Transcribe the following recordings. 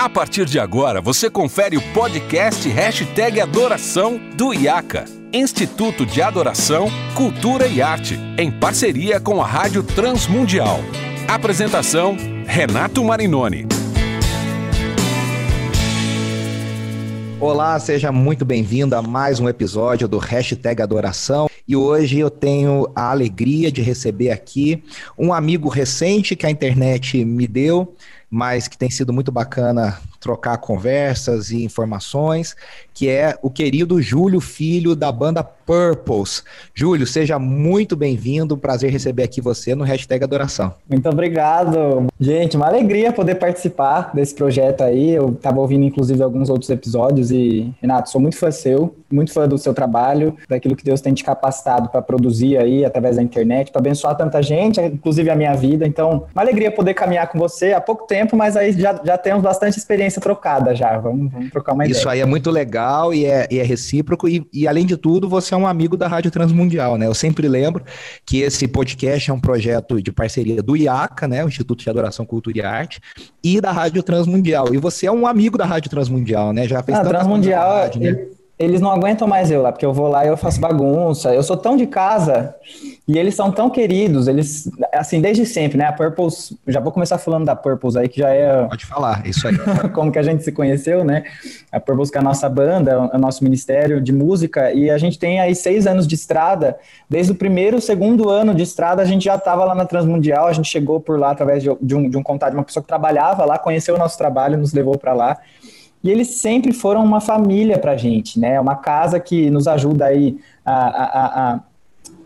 A partir de agora, você confere o podcast Hashtag Adoração do IACA, Instituto de Adoração, Cultura e Arte, em parceria com a Rádio Transmundial. Apresentação, Renato Marinoni. Olá, seja muito bem-vindo a mais um episódio do Hashtag Adoração. E hoje eu tenho a alegria de receber aqui um amigo recente que a internet me deu, mas que tem sido muito bacana trocar conversas e informações, que é o querido Júlio Filho da banda Purples. Júlio, seja muito bem-vindo, prazer receber aqui você no Hashtag Adoração. Muito obrigado. Gente, uma alegria poder participar desse projeto aí, eu estava ouvindo inclusive alguns outros episódios e, Renato, sou muito fã seu, muito fã do seu trabalho, daquilo que Deus tem te capacitado para produzir aí através da internet, para abençoar tanta gente, inclusive a minha vida, então, uma alegria poder caminhar com você há pouco tempo, mas aí já, já temos bastante experiência trocada já, vamos, vamos trocar uma ideia. Isso aí é muito legal e é, e é recíproco e, e, além de tudo, você é um amigo da Rádio Transmundial, né? Eu sempre lembro que esse podcast é um projeto de parceria do IACA, né? O Instituto de Adoração, Cultura e Arte, e da Rádio Transmundial. E você é um amigo da Rádio Transmundial, né? Já fez ah, Transmundial, rádio, né? Eles não aguentam mais eu lá, porque eu vou lá e eu faço bagunça. Eu sou tão de casa e eles são tão queridos, eles, assim, desde sempre, né? A Purples, já vou começar falando da Purples aí, que já é. Pode falar, isso aí. como que a gente se conheceu, né? A Purples, que é a nossa banda, é o nosso ministério de música, e a gente tem aí seis anos de estrada. Desde o primeiro, segundo ano de estrada, a gente já estava lá na Transmundial, a gente chegou por lá através de, de, um, de um contato de uma pessoa que trabalhava lá, conheceu o nosso trabalho, nos levou para lá. E eles sempre foram uma família para a gente, né? Uma casa que nos ajuda aí a, a, a,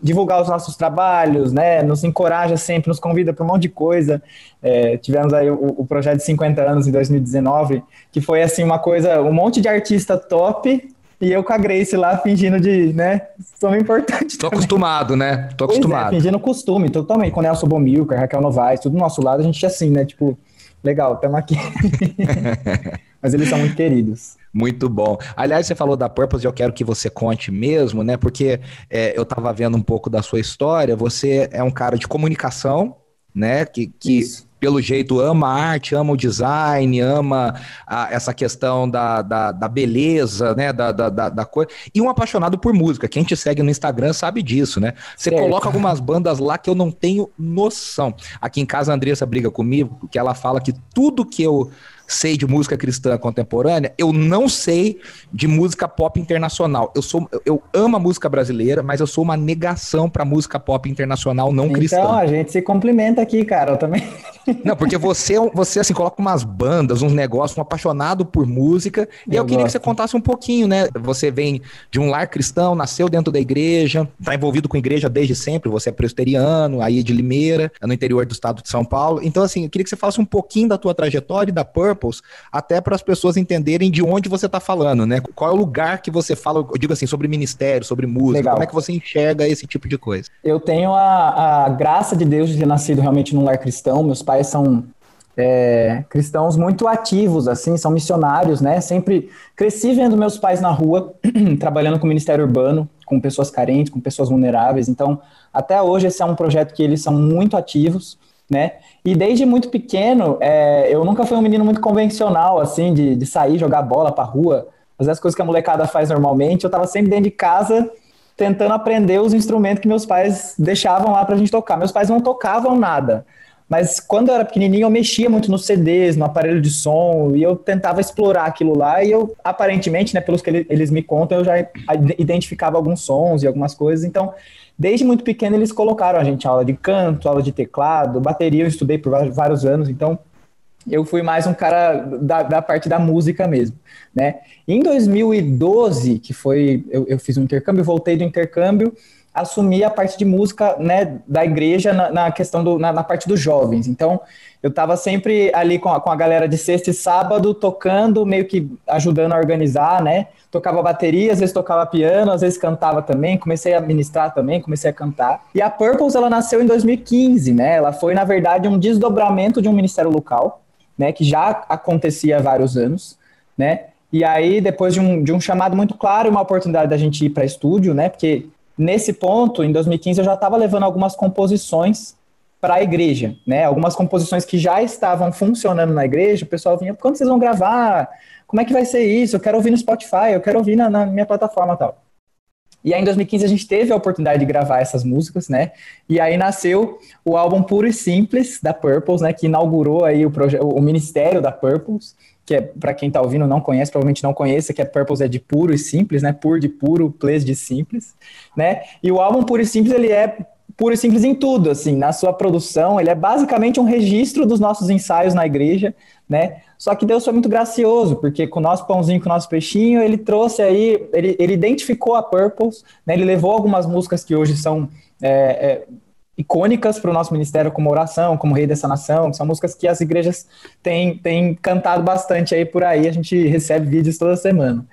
divulgar os nossos trabalhos, né? Nos encoraja sempre, nos convida para um monte de coisa. É, tivemos aí o, o, projeto de 50 anos em 2019, que foi assim uma coisa, um monte de artista top. E eu com a Grace lá fingindo de, né? Somos importante. Tô também. acostumado, né? Tô é, acostumado. É, fingindo costume, totalmente. Com Nelson Bomilcar, Raquel Novaes, tudo do nosso lado, a gente assim, né? Tipo, legal, estamos aqui. Mas eles são muito queridos. Muito bom. Aliás, você falou da Purpose, eu quero que você conte mesmo, né? Porque é, eu estava vendo um pouco da sua história. Você é um cara de comunicação, né? Que, que pelo jeito ama a arte, ama o design, ama a, essa questão da, da, da beleza, né? Da, da, da, coisa. E um apaixonado por música. Quem te segue no Instagram sabe disso, né? Você certo. coloca algumas bandas lá que eu não tenho noção. Aqui em casa a Andressa briga comigo, porque ela fala que tudo que eu sei de música cristã contemporânea, eu não sei de música pop internacional. Eu sou eu amo a música brasileira, mas eu sou uma negação para música pop internacional não então, cristã. Então, a gente se complementa aqui, cara, eu também. Não, porque você é você assim coloca umas bandas, uns negócios, um apaixonado por música, e eu, eu queria que você contasse um pouquinho, né? Você vem de um lar cristão, nasceu dentro da igreja, está envolvido com igreja desde sempre, você é presbiteriano, aí de Limeira, no interior do estado de São Paulo. Então assim, eu queria que você falasse um pouquinho da tua trajetória e da Purple Purples, até para as pessoas entenderem de onde você está falando, né? Qual é o lugar que você fala, eu digo assim, sobre ministério, sobre música, Legal. como é que você enxerga esse tipo de coisa? Eu tenho a, a graça de Deus de ter nascido realmente num lar cristão, meus pais são é, cristãos muito ativos, assim, são missionários, né? Sempre cresci vendo meus pais na rua, trabalhando com o Ministério Urbano, com pessoas carentes, com pessoas vulneráveis. Então, até hoje, esse é um projeto que eles são muito ativos né? E desde muito pequeno, é, eu nunca fui um menino muito convencional, assim, de, de sair, jogar bola pra rua, fazer as coisas que a molecada faz normalmente. Eu tava sempre dentro de casa tentando aprender os instrumentos que meus pais deixavam lá pra gente tocar. Meus pais não tocavam nada. Mas quando eu era pequenininho, eu mexia muito nos CDs, no aparelho de som, e eu tentava explorar aquilo lá. E eu, aparentemente, né, pelos que eles me contam, eu já identificava alguns sons e algumas coisas. Então, Desde muito pequeno eles colocaram a gente aula de canto, aula de teclado, bateria eu estudei por vários anos, então eu fui mais um cara da, da parte da música mesmo, né? Em 2012, que foi, eu, eu fiz um intercâmbio, voltei do intercâmbio, assumi a parte de música, né, da igreja na, na questão do, na, na, parte dos jovens. Então, eu estava sempre ali com a, com a galera de sexta e sábado, tocando, meio que ajudando a organizar, né? Tocava bateria, às vezes tocava piano, às vezes cantava também, comecei a ministrar também, comecei a cantar. E a Purples, ela nasceu em 2015, né? Ela foi, na verdade, um desdobramento de um ministério local, né? Que já acontecia há vários anos, né? E aí, depois de um, de um chamado muito claro, uma oportunidade da gente ir para estúdio, né? Porque nesse ponto, em 2015, eu já estava levando algumas composições para a igreja, né? Algumas composições que já estavam funcionando na igreja, o pessoal vinha, quando vocês vão gravar? Como é que vai ser isso? Eu quero ouvir no Spotify, eu quero ouvir na, na minha plataforma tal. E aí em 2015 a gente teve a oportunidade de gravar essas músicas, né? E aí nasceu o álbum Puro e Simples da Purples, né? Que inaugurou aí o, o ministério da Purples, que é para quem está ouvindo não conhece, provavelmente não conhece, que é Purples é de puro e simples, né? Pur de puro, Please de simples, né? E o álbum Puro e Simples ele é puro e simples em tudo, assim, na sua produção, ele é basicamente um registro dos nossos ensaios na igreja, né? Só que Deus foi muito gracioso, porque com o nosso pãozinho, com o nosso peixinho, ele trouxe aí, ele, ele identificou a Purples, né? Ele levou algumas músicas que hoje são é, é, icônicas para o nosso ministério, como Oração, como Rei dessa Nação, são músicas que as igrejas têm, têm cantado bastante aí por aí, a gente recebe vídeos toda semana.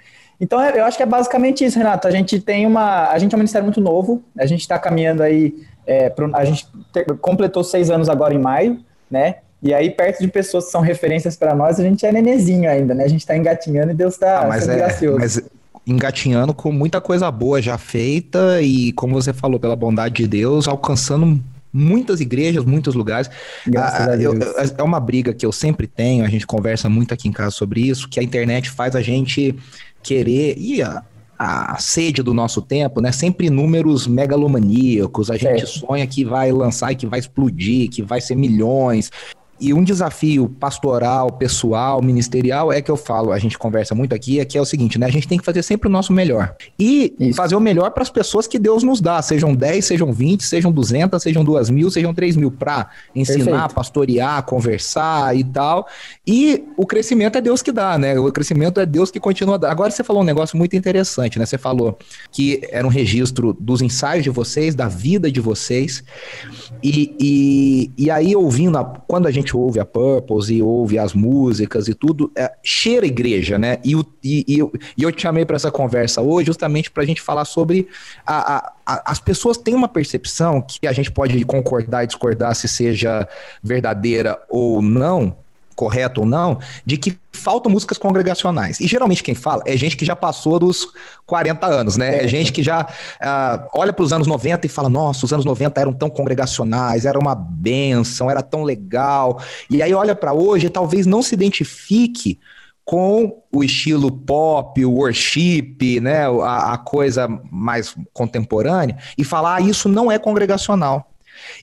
Então, é, eu acho que é basicamente isso, Renato. A gente tem uma. A gente é um ministério muito novo, a gente está caminhando aí é, pro, a gente te, completou seis anos agora em maio, né? E aí, perto de pessoas que são referências para nós, a gente é nenezinho ainda, né? A gente está engatinhando e Deus está ah, mas é, gracioso. Mas engatinhando com muita coisa boa já feita e, como você falou, pela bondade de Deus, alcançando muitas igrejas, muitos lugares. Ah, eu, é uma briga que eu sempre tenho, a gente conversa muito aqui em casa sobre isso, que a internet faz a gente querer. E a, a sede do nosso tempo, né? Sempre números megalomaníacos. A gente é. sonha que vai lançar e que vai explodir, que vai ser milhões. E um desafio pastoral, pessoal, ministerial é que eu falo, a gente conversa muito aqui, é que é o seguinte, né? A gente tem que fazer sempre o nosso melhor. E Isso. fazer o melhor para as pessoas que Deus nos dá, sejam 10, sejam 20, sejam 200, sejam 2 mil, sejam 3 mil, para ensinar, Perfeito. pastorear, conversar e tal. E o crescimento é Deus que dá, né? O crescimento é Deus que continua dando. Agora você falou um negócio muito interessante, né? Você falou que era um registro dos ensaios de vocês, da vida de vocês. E, e, e aí, ouvindo, a, quando a gente gente ouve a Purpose e ouve as músicas e tudo, é, cheira igreja, né? E, e, e, eu, e eu te chamei para essa conversa hoje justamente para a gente falar sobre a, a, a, as pessoas têm uma percepção que a gente pode concordar e discordar se seja verdadeira ou não, correto ou não, de que faltam músicas congregacionais. E geralmente quem fala é gente que já passou dos 40 anos, né? É gente que já uh, olha para os anos 90 e fala: nossa, os anos 90 eram tão congregacionais, era uma benção, era tão legal. E aí olha para hoje e talvez não se identifique com o estilo pop, o worship, né, a, a coisa mais contemporânea, e falar ah, isso não é congregacional.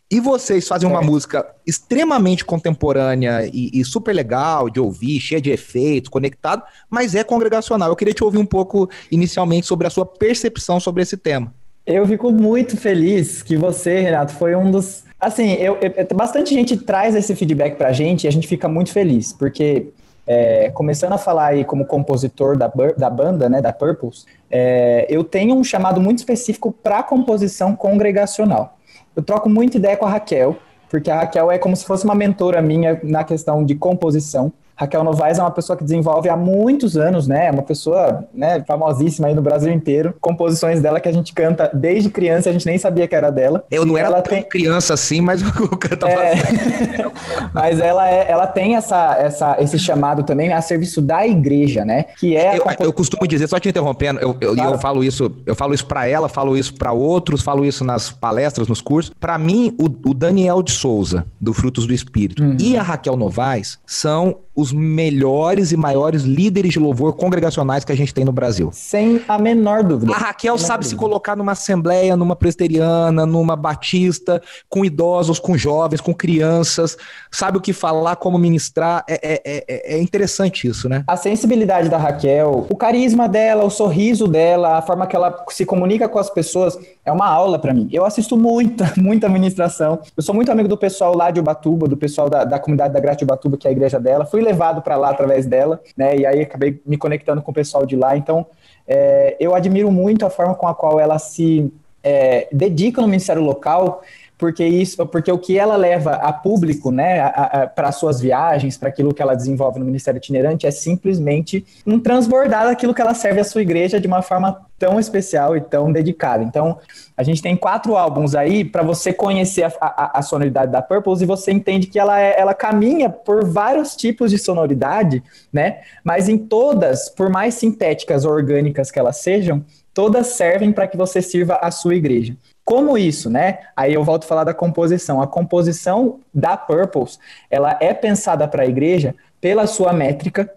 E vocês fazem uma é. música extremamente contemporânea e, e, super legal de ouvir, cheia de efeitos, conectado, mas é congregacional. Eu queria te ouvir um pouco inicialmente sobre a sua percepção sobre esse tema. Eu fico muito feliz que você, Renato, foi um dos. Assim, eu, eu bastante gente traz esse feedback pra gente e a gente fica muito feliz, porque é, começando a falar aí como compositor da, da banda, né, da Purples, é, eu tenho um chamado muito específico para composição congregacional eu troco muita ideia com a Raquel, porque a Raquel é como se fosse uma mentora minha na questão de composição. Raquel Novaes é uma pessoa que desenvolve há muitos anos, né? É uma pessoa né, famosíssima aí no Brasil inteiro. Composições dela que a gente canta desde criança, a gente nem sabia que era dela. Eu não era ela tem... criança assim, mas o canta é... Mas ela, é, ela tem essa, essa, esse chamado também a serviço da igreja, né? Que é eu, eu costumo dizer, só te interrompendo, eu, eu, claro. eu falo isso, eu falo isso para ela, falo isso para outros, falo isso nas palestras, nos cursos. Para mim, o, o, Daniel de Souza, do Frutos do Espírito, uhum. e a Raquel Novaes são os melhores e maiores líderes de louvor congregacionais que a gente tem no Brasil. Sem a menor dúvida. A Raquel sabe se colocar numa assembleia, numa presteriana, numa batista, com idosos, com jovens, com crianças, sabe o que falar, como ministrar. É, é, é, é interessante isso, né? A sensibilidade da Raquel, o carisma dela, o sorriso dela, a forma que ela se comunica com as pessoas, é uma aula para mim. Eu assisto muita, muita ministração. Eu sou muito amigo do pessoal lá de Ubatuba, do pessoal da, da comunidade da Graça de Ubatuba, que é a igreja dela. Fui levado para lá através dela, né? E aí acabei me conectando com o pessoal de lá. Então, é, eu admiro muito a forma com a qual ela se é, dedica no ministério local porque isso, porque o que ela leva a público, né, para suas viagens, para aquilo que ela desenvolve no Ministério Itinerante, é simplesmente um transbordar daquilo que ela serve à sua igreja de uma forma tão especial e tão dedicada. Então, a gente tem quatro álbuns aí para você conhecer a, a, a, sonoridade da Purpose e você entende que ela, é, ela caminha por vários tipos de sonoridade, né? Mas em todas, por mais sintéticas ou orgânicas que elas sejam, todas servem para que você sirva a sua igreja. Como isso, né? Aí eu volto a falar da composição. A composição da Purples, ela é pensada para a igreja pela sua métrica,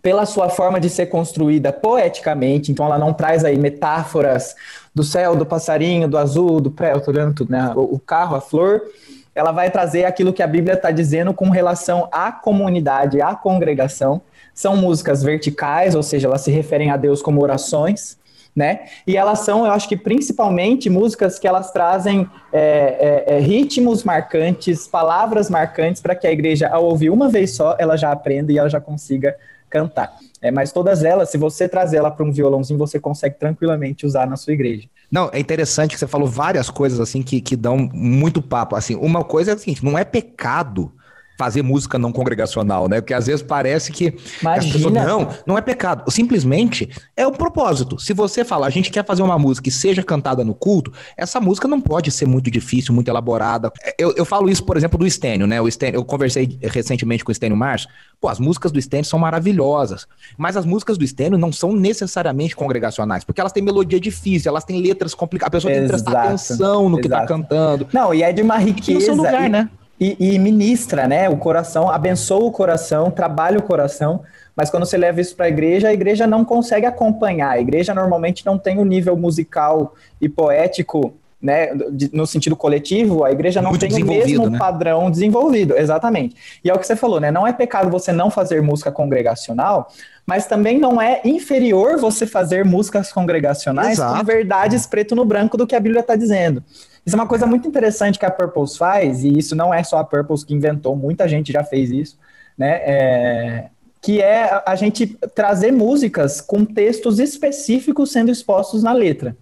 pela sua forma de ser construída poeticamente, então ela não traz aí metáforas do céu, do passarinho, do azul, do pé, eu tô olhando tudo, né? O carro, a flor, ela vai trazer aquilo que a Bíblia está dizendo com relação à comunidade, à congregação. São músicas verticais, ou seja, elas se referem a Deus como orações, né? E elas são, eu acho que principalmente músicas que elas trazem é, é, é, ritmos marcantes, palavras marcantes, para que a igreja, ao ouvir uma vez só, ela já aprenda e ela já consiga cantar. É, mas todas elas, se você trazer ela para um violãozinho, você consegue tranquilamente usar na sua igreja. Não, é interessante que você falou várias coisas assim que, que dão muito papo. Assim, uma coisa é a seguinte: não é pecado fazer música não congregacional, né? Porque às vezes parece que Imagina. as pessoas, não, não é pecado. Simplesmente é o propósito. Se você falar, a gente quer fazer uma música que seja cantada no culto, essa música não pode ser muito difícil, muito elaborada. Eu, eu falo isso, por exemplo, do Stênio, né? O Stênio, eu conversei recentemente com o Stênio Março. Pô, as músicas do Stênio são maravilhosas, mas as músicas do Stênio não são necessariamente congregacionais, porque elas têm melodia difícil, elas têm letras complicadas, a pessoa tem que prestar atenção no Exato. que tá cantando. Não, e é de uma riqueza. no seu lugar, e... né? E, e, ministra, né? O coração, abençoa o coração, trabalha o coração. Mas quando você leva isso para a igreja, a igreja não consegue acompanhar. A igreja normalmente não tem o um nível musical e poético, né? No sentido coletivo, a igreja não Muito tem o mesmo né? padrão desenvolvido. Exatamente. E é o que você falou, né? Não é pecado você não fazer música congregacional, mas também não é inferior você fazer músicas congregacionais Exato. com verdades preto no branco do que a Bíblia está dizendo. Isso é uma coisa muito interessante que a Purpose faz, e isso não é só a Purpose que inventou, muita gente já fez isso, né? É, que é a gente trazer músicas com textos específicos sendo expostos na letra.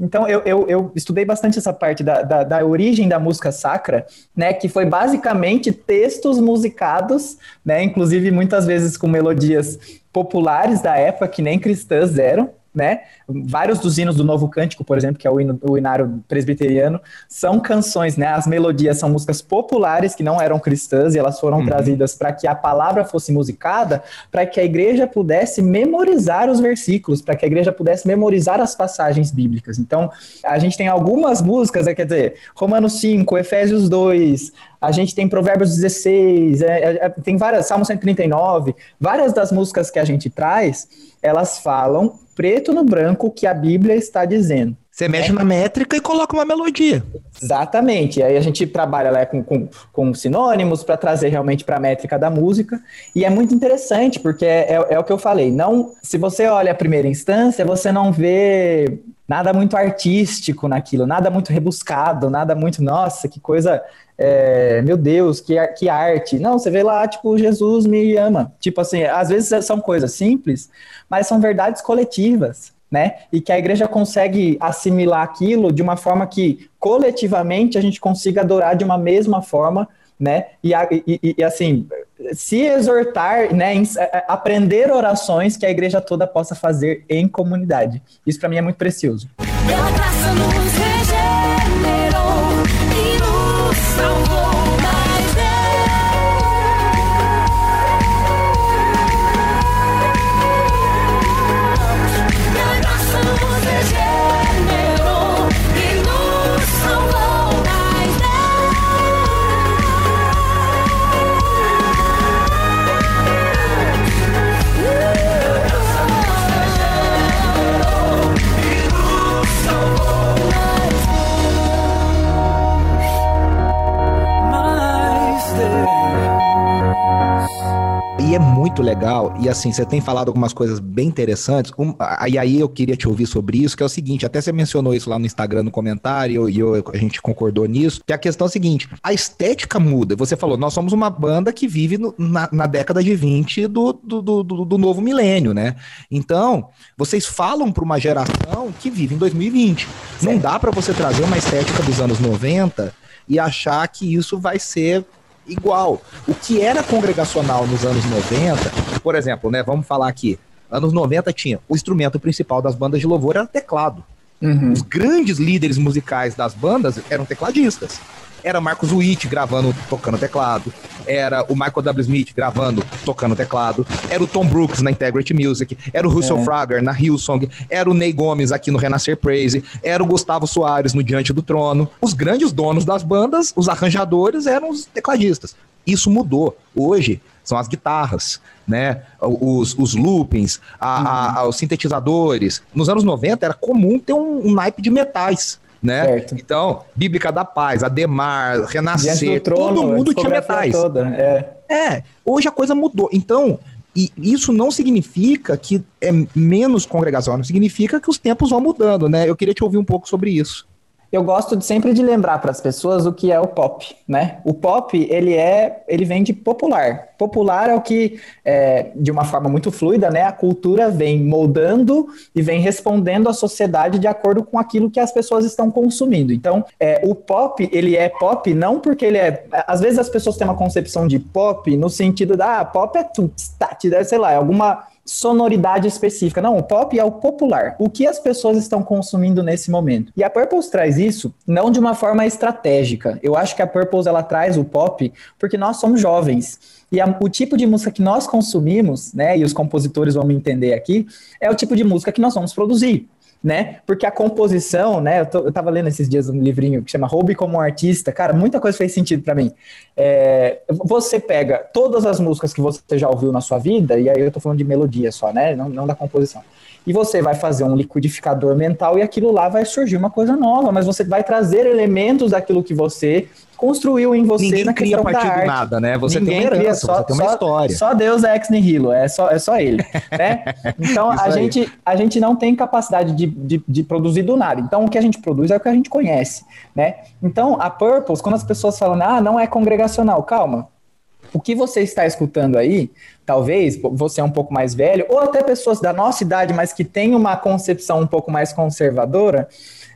Então, eu, eu, eu, estudei bastante essa parte da, da, da, origem da música sacra, né, que foi basicamente textos musicados, né, inclusive muitas vezes com melodias populares da época, que nem cristãs eram, né? Vários dos hinos do Novo Cântico, por exemplo, que é o, hino, o hinário presbiteriano, são canções, né? As melodias são músicas populares que não eram cristãs e elas foram uhum. trazidas para que a palavra fosse musicada, para que a igreja pudesse memorizar os versículos, para que a igreja pudesse memorizar as passagens bíblicas. Então, a gente tem algumas músicas, né? quer dizer, Romanos 5, Efésios 2, a gente tem Provérbios 16, é, é, é, tem várias, Salmo 139, várias das músicas que a gente traz, elas falam preto no branco que a Bíblia está dizendo. Você mexe é. na métrica e coloca uma melodia. Exatamente. Aí a gente trabalha lá com, com, com sinônimos para trazer realmente para a métrica da música. E é muito interessante, porque é, é, é, o que eu falei. Não, se você olha a primeira instância, você não vê nada muito artístico naquilo, nada muito rebuscado, nada muito, nossa, que coisa é, meu Deus, que, que arte. Não, você vê lá, tipo, Jesus me ama. Tipo assim, às vezes são coisas simples, mas são verdades coletivas, né? E que a igreja consegue assimilar aquilo de uma forma que coletivamente a gente consiga adorar de uma mesma forma, né? E, e, e assim, se exortar, né? Aprender orações que a igreja toda possa fazer em comunidade. Isso para mim é muito precioso. Pela legal, e assim, você tem falado algumas coisas bem interessantes, um, e aí eu queria te ouvir sobre isso, que é o seguinte, até você mencionou isso lá no Instagram, no comentário, e eu, a gente concordou nisso, que a questão é a seguinte, a estética muda, você falou, nós somos uma banda que vive no, na, na, década de 20 do, do, do, do novo milênio, né? Então, vocês falam para uma geração que vive em 2020. Não dá para você trazer uma estética dos anos 90 e achar que isso vai ser igual. O que era congregacional nos anos 90, por exemplo, né, vamos falar aqui, anos 90 tinha o instrumento principal das bandas de louvor era teclado. Uhum. Os grandes líderes musicais das bandas eram tecladistas. Era Marcos Witt gravando, tocando teclado. Era o Michael W. Smith gravando, tocando teclado. Era o Tom Brooks na Integrity Music. Era o Russell é. Frager na Hillsong. Era o Ney Gomes aqui no Renascer Praise. Era o Gustavo Soares no Diante do Trono. Os grandes donos das bandas, os arranjadores, eram os tecladistas. Isso mudou. Hoje são as guitarras, né? Os, os loopings, a, uhum. a, a, os sintetizadores. Nos anos 90 era comum ter um, um naipe de metais. Né? Certo. Então, Bíblica da Paz, Ademar, Renascer, trono, todo mundo tinha metais. Toda, é. é, hoje a coisa mudou. Então, e isso não significa que é menos congregacional, significa que os tempos vão mudando, né? Eu queria te ouvir um pouco sobre isso eu gosto de, sempre de lembrar para as pessoas o que é o pop, né? O pop, ele é, ele vem de popular. Popular é o que, é, de uma forma muito fluida, né? A cultura vem moldando e vem respondendo à sociedade de acordo com aquilo que as pessoas estão consumindo. Então, é, o pop, ele é pop não porque ele é... Às vezes as pessoas têm uma concepção de pop no sentido da, ah, pop é tudo, sei lá, é alguma sonoridade específica. Não, o pop é o popular. O que as pessoas estão consumindo nesse momento. E a Purpose traz isso não de uma forma estratégica. Eu acho que a Purpose ela traz o pop porque nós somos jovens. E a, o tipo de música que nós consumimos, né, e os compositores vão me entender aqui, é o tipo de música que nós vamos produzir né? Porque a composição, né? Eu, tô, eu tava lendo esses dias um livrinho que chama Roube como Artista. Cara, muita coisa fez sentido para mim. É, você pega todas as músicas que você já ouviu na sua vida, e aí eu tô falando de melodia só, né? Não, não da composição. E você vai fazer um liquidificador mental e aquilo lá vai surgir uma coisa nova, mas você vai trazer elementos daquilo que você construiu em você Ninguém na cria a partir do nada, né? Você Ninguém tem uma herança, só, você tem uma só, história. Só Deus é ex nihilo, é só, é só ele, né? Então, a gente, a gente não tem capacidade de, de, de, produzir do nada. Então, o que a gente produz é o que a gente conhece, né? Então, a Purpose, quando as pessoas falam, ah, não é congregacional, calma. O que você está escutando aí, talvez você é um pouco mais velho, ou até pessoas da nossa idade, mas que têm uma concepção um pouco mais conservadora,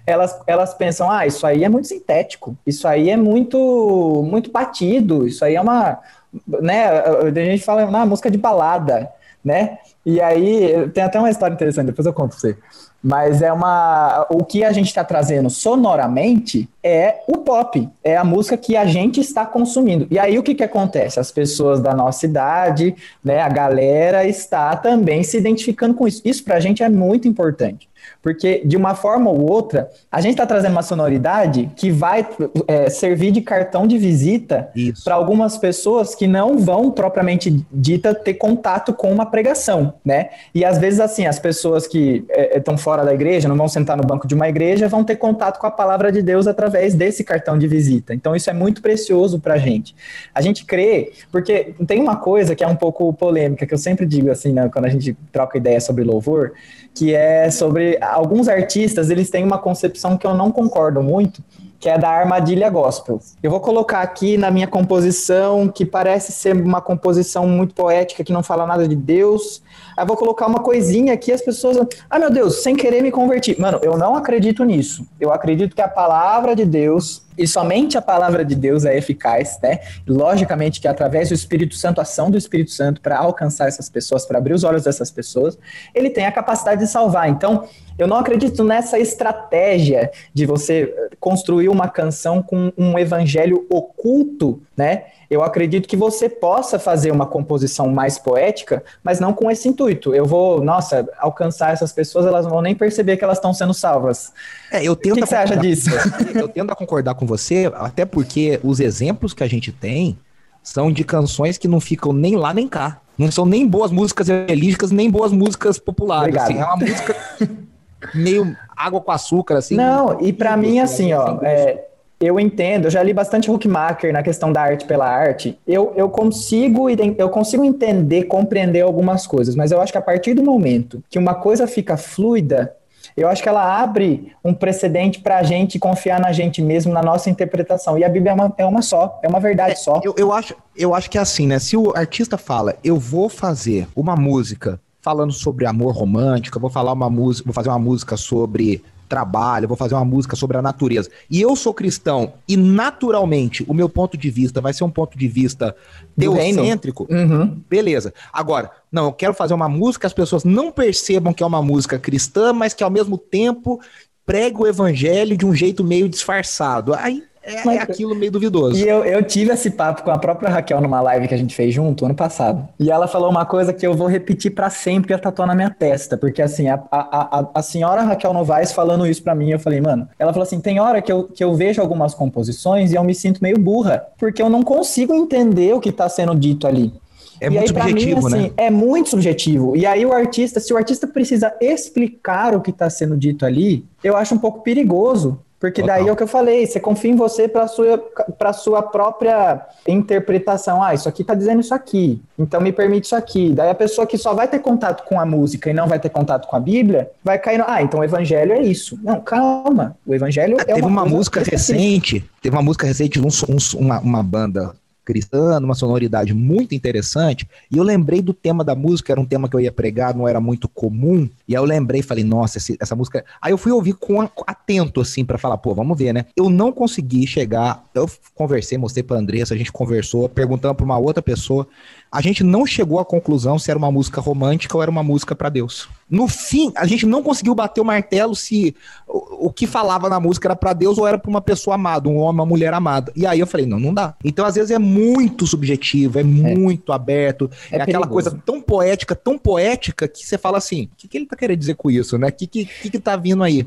elas, elas pensam, ah, isso aí é muito sintético, isso aí é muito muito batido, isso aí é uma, né, a gente fala, na música de balada, né, e aí tem até uma história interessante, depois eu conto pra você, mas é uma, o que a gente está trazendo sonoramente é o pop, é a música que a gente está consumindo. E aí o que, que acontece? As pessoas da nossa idade, né, a galera está também se identificando com isso. Isso para a gente é muito importante. Porque, de uma forma ou outra, a gente está trazendo uma sonoridade que vai é, servir de cartão de visita para algumas pessoas que não vão, propriamente dita, ter contato com uma pregação, né? E às vezes, assim, as pessoas que estão é, fora da igreja, não vão sentar no banco de uma igreja, vão ter contato com a palavra de Deus através desse cartão de visita. Então, isso é muito precioso para a gente. A gente crê, porque tem uma coisa que é um pouco polêmica, que eu sempre digo, assim, né, quando a gente troca ideia sobre louvor, que é sobre alguns artistas, eles têm uma concepção que eu não concordo muito, que é da armadilha gospel. Eu vou colocar aqui na minha composição, que parece ser uma composição muito poética, que não fala nada de Deus. Aí vou colocar uma coisinha aqui, as pessoas, ah, meu Deus, sem querer me convertir. Mano, eu não acredito nisso. Eu acredito que a palavra de Deus e somente a palavra de Deus é eficaz, né? Logicamente que através do Espírito Santo, a ação do Espírito Santo para alcançar essas pessoas, para abrir os olhos dessas pessoas, ele tem a capacidade de salvar. Então, eu não acredito nessa estratégia de você construir uma canção com um evangelho oculto, né? Eu acredito que você possa fazer uma composição mais poética, mas não com esse intuito. Eu vou, nossa, alcançar essas pessoas, elas não vão nem perceber que elas estão sendo salvas. É, eu tento. O que, que você acha disso? Eu tento concordar com você, até porque os exemplos que a gente tem são de canções que não ficam nem lá nem cá. Não são nem boas músicas evangelísticas, nem boas músicas populares. Assim, é uma música meio água com açúcar, assim. Não, e para mim, assim, ó, é, eu entendo, eu já li bastante Huckmacher na questão da arte pela arte. Eu, eu consigo eu consigo entender, compreender algumas coisas, mas eu acho que a partir do momento que uma coisa fica fluida, eu acho que ela abre um precedente para a gente confiar na gente mesmo, na nossa interpretação. E a Bíblia é uma, é uma só, é uma verdade é, só. Eu, eu, acho, eu acho que é assim, né? Se o artista fala, eu vou fazer uma música falando sobre amor romântico, eu vou falar uma música, vou fazer uma música sobre trabalho, vou fazer uma música sobre a natureza. E eu sou cristão e naturalmente o meu ponto de vista vai ser um ponto de vista teocêntrico. Uhum. Beleza. Agora, não, eu quero fazer uma música que as pessoas não percebam que é uma música cristã, mas que ao mesmo tempo pregue o evangelho de um jeito meio disfarçado. Aí é, Mas, é aquilo meio duvidoso. E eu, eu tive esse papo com a própria Raquel numa live que a gente fez junto ano passado. E ela falou uma coisa que eu vou repetir para sempre e tatuar na minha testa. Porque assim, a, a, a, a senhora Raquel Novaes falando isso para mim, eu falei, mano, ela falou assim: tem hora que eu, que eu vejo algumas composições e eu me sinto meio burra, porque eu não consigo entender o que tá sendo dito ali. É e muito aí, subjetivo, mim, assim, né? É muito subjetivo. E aí o artista, se o artista precisa explicar o que está sendo dito ali, eu acho um pouco perigoso. Porque Total. daí é o que eu falei, você confia em você para sua para sua própria interpretação. Ah, isso aqui tá dizendo isso aqui, então me permite isso aqui. Daí a pessoa que só vai ter contato com a música e não vai ter contato com a Bíblia, vai cair no, ah, então o evangelho é isso. Não, calma. O evangelho ah, é Teve uma, uma música recente, teve uma música recente de um, um, uma, uma banda cristã, numa sonoridade muito interessante. E eu lembrei do tema da música, era um tema que eu ia pregar, não era muito comum. E aí eu lembrei e falei, nossa, esse, essa música. Aí eu fui ouvir com atento, assim, para falar, pô, vamos ver, né? Eu não consegui chegar. Eu conversei, mostrei pra Andressa, a gente conversou, perguntando pra uma outra pessoa a gente não chegou à conclusão se era uma música romântica ou era uma música para Deus. No fim, a gente não conseguiu bater o martelo se o, o que falava na música era para Deus ou era para uma pessoa amada, um homem, uma mulher amada. E aí eu falei, não, não dá. Então, às vezes é muito subjetivo, é, é. muito aberto, é, é aquela coisa tão poética, tão poética que você fala assim, o que, que ele tá querendo dizer com isso, né? O que, que, que, que tá vindo aí?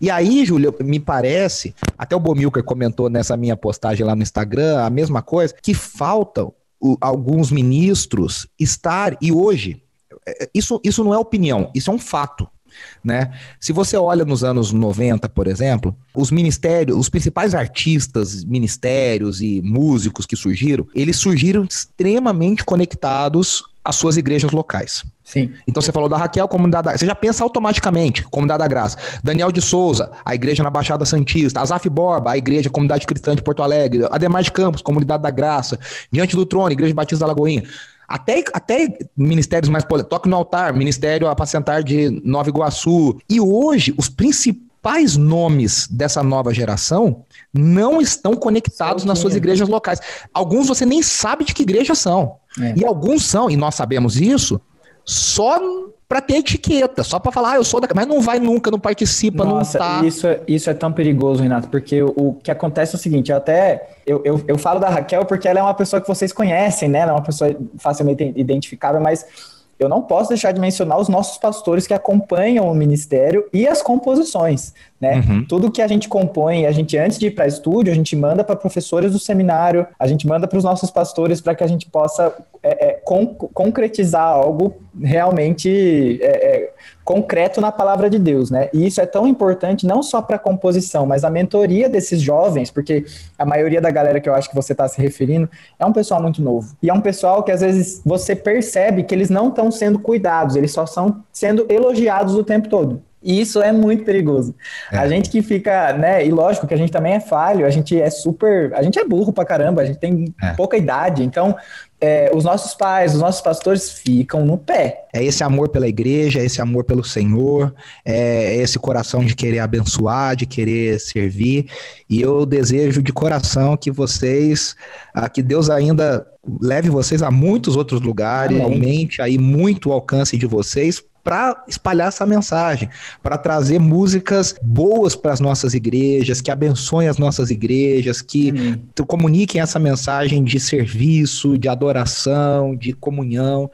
E aí, Júlio, me parece, até o Bomilker comentou nessa minha postagem lá no Instagram, a mesma coisa, que faltam o, alguns ministros estar, e hoje, é, isso, isso não é opinião, isso é um fato. Né? Se você olha nos anos 90, por exemplo, os ministérios, os principais artistas, ministérios e músicos que surgiram, eles surgiram extremamente conectados às suas igrejas locais. Sim. Então você falou da Raquel, comunidade da... Você já pensa automaticamente, comunidade da graça. Daniel de Souza, a igreja na Baixada Santista. Azaf Borba, a igreja, comunidade cristã de Porto Alegre. Ademar de Campos, comunidade da graça. Diante do trono, igreja batista da Lagoinha. Até, até ministérios mais Toque no altar, Ministério Apacentar de Nova Iguaçu. E hoje, os principais nomes dessa nova geração não estão conectados nas suas igrejas locais. Alguns você nem sabe de que igreja são. É. E alguns são, e nós sabemos isso, só para ter etiqueta, só para falar, ah, eu sou da. Mas não vai nunca, não participa, Nossa, não tá. Isso, é, isso é tão perigoso, Renato, porque o, o que acontece é o seguinte: eu até. Eu, eu, eu falo da Raquel porque ela é uma pessoa que vocês conhecem, né? Ela é uma pessoa facilmente identificável, mas eu não posso deixar de mencionar os nossos pastores que acompanham o ministério e as composições, né? Uhum. Tudo que a gente compõe, a gente antes de ir para estúdio, a gente manda para professores do seminário, a gente manda para os nossos pastores para que a gente possa é, é, con concretizar algo realmente é, é, concreto na palavra de Deus, né? E isso é tão importante não só para a composição, mas a mentoria desses jovens, porque a maioria da galera que eu acho que você está se referindo é um pessoal muito novo. E é um pessoal que às vezes você percebe que eles não estão sendo cuidados, eles só estão sendo elogiados o tempo todo. E isso é muito perigoso. É. A gente que fica, né? E lógico que a gente também é falho, a gente é super. A gente é burro pra caramba, a gente tem é. pouca idade. Então, é, os nossos pais, os nossos pastores ficam no pé. É esse amor pela igreja, é esse amor pelo Senhor, é esse coração de querer abençoar, de querer servir. E eu desejo de coração que vocês, que Deus ainda leve vocês a muitos outros lugares, Amém. aumente aí muito o alcance de vocês, para espalhar essa mensagem, para trazer músicas boas para as nossas igrejas, que abençoem as nossas igrejas, que uhum. comuniquem essa mensagem de serviço, de adoração, de comunhão.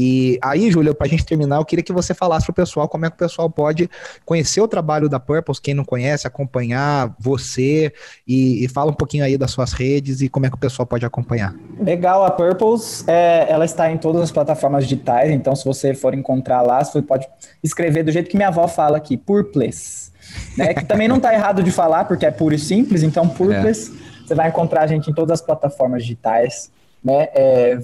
E aí, Júlia, para a gente terminar, eu queria que você falasse para o pessoal como é que o pessoal pode conhecer o trabalho da Purpose, quem não conhece, acompanhar você e, e fala um pouquinho aí das suas redes e como é que o pessoal pode acompanhar. Legal, a Purpose, é, ela está em todas as plataformas digitais, então se você for encontrar lá, você pode escrever do jeito que minha avó fala aqui, Purples. Né? Que também não está errado de falar, porque é puro e simples, então Purples, é. você vai encontrar a gente em todas as plataformas digitais. Né? É,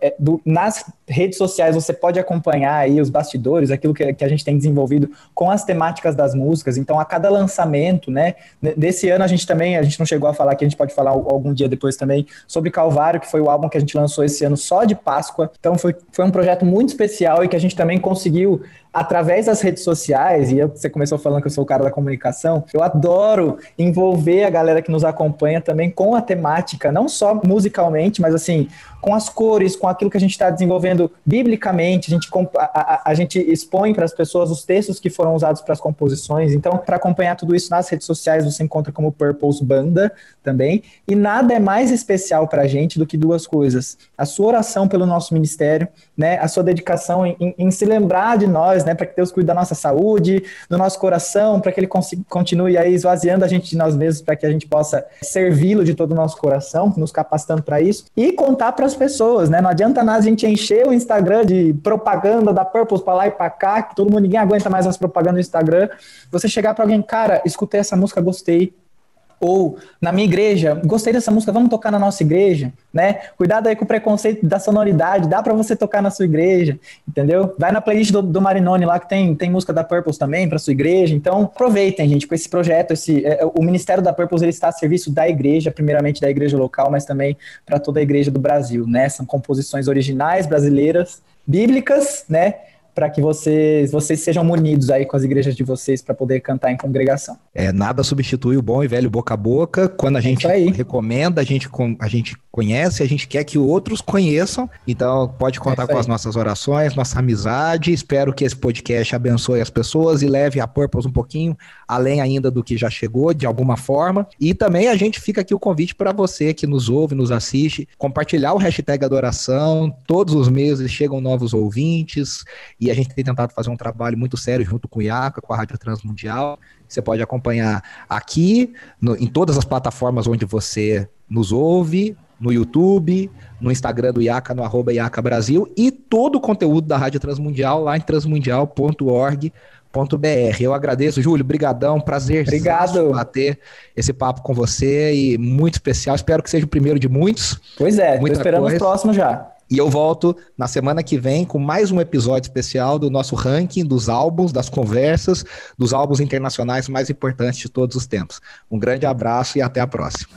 é, do, nas redes sociais você pode acompanhar aí os bastidores, aquilo que, que, a gente tem desenvolvido com as temáticas das músicas. Então, a cada lançamento, né? Desse ano a gente também, a gente não chegou a falar que a gente pode falar algum dia depois também sobre Calvário, que foi o álbum que a gente lançou esse ano só de Páscoa. Então, foi, foi um projeto muito especial e que a gente também conseguiu através das redes sociais, e eu, você começou falando que eu sou o cara da comunicação, eu adoro envolver a galera que nos acompanha também com a temática, não só musicalmente, mas assim, assim, com as cores, com aquilo que a gente está desenvolvendo biblicamente, a gente, a, a, a gente expõe para as pessoas os textos que foram usados para as composições. Então, para acompanhar tudo isso nas redes sociais, você encontra como Purpose Banda também. E nada é mais especial para a gente do que duas coisas: a sua oração pelo nosso ministério, né, a sua dedicação em, em, em se lembrar de nós, né, para que Deus cuide da nossa saúde, do nosso coração, para que Ele continue aí esvaziando a gente de nós mesmos, para que a gente possa servi-lo de todo o nosso coração, nos capacitando para isso, e contar para as pessoas, né? Não adianta nada a gente encher o Instagram de propaganda da Purpose para lá e para cá, que todo mundo ninguém aguenta mais as propagandas no Instagram. Você chegar para alguém, cara, escutei essa música, gostei, ou na minha igreja, gostei dessa música, vamos tocar na nossa igreja, né? Cuidado aí com o preconceito da sonoridade, dá para você tocar na sua igreja, entendeu? Vai na playlist do, do Marinoni lá que tem, tem música da Purpose também para sua igreja. Então, aproveitem, gente, com esse projeto, esse é, o Ministério da Purpose ele está a serviço da igreja, primeiramente da igreja local, mas também para toda a igreja do Brasil, né? São composições originais brasileiras, bíblicas, né? Para que vocês, vocês sejam munidos aí com as igrejas de vocês para poder cantar em congregação. É, nada substitui o bom e velho boca a boca. Quando a gente recomenda, a gente, a gente conhece, a gente quer que outros conheçam. Então, pode contar é com as nossas orações, nossa amizade. Espero que esse podcast abençoe as pessoas e leve a Purpose um pouquinho além ainda do que já chegou, de alguma forma. E também a gente fica aqui o convite para você que nos ouve, nos assiste, compartilhar o hashtag Adoração. Todos os meses chegam novos ouvintes e a gente tem tentado fazer um trabalho muito sério junto com o IACA, com a Rádio Transmundial. Você pode acompanhar aqui, no, em todas as plataformas onde você nos ouve, no YouTube, no Instagram do IACA, no arroba IACA Brasil, e todo o conteúdo da Rádio Transmundial lá em transmundial.org.br. Eu agradeço, Júlio, brigadão, prazer Obrigado. bater esse papo com você e muito especial. Espero que seja o primeiro de muitos. Pois é, estou esperando coisa. os próximos já. E eu volto na semana que vem com mais um episódio especial do nosso ranking dos álbuns, das conversas, dos álbuns internacionais mais importantes de todos os tempos. Um grande abraço e até a próxima.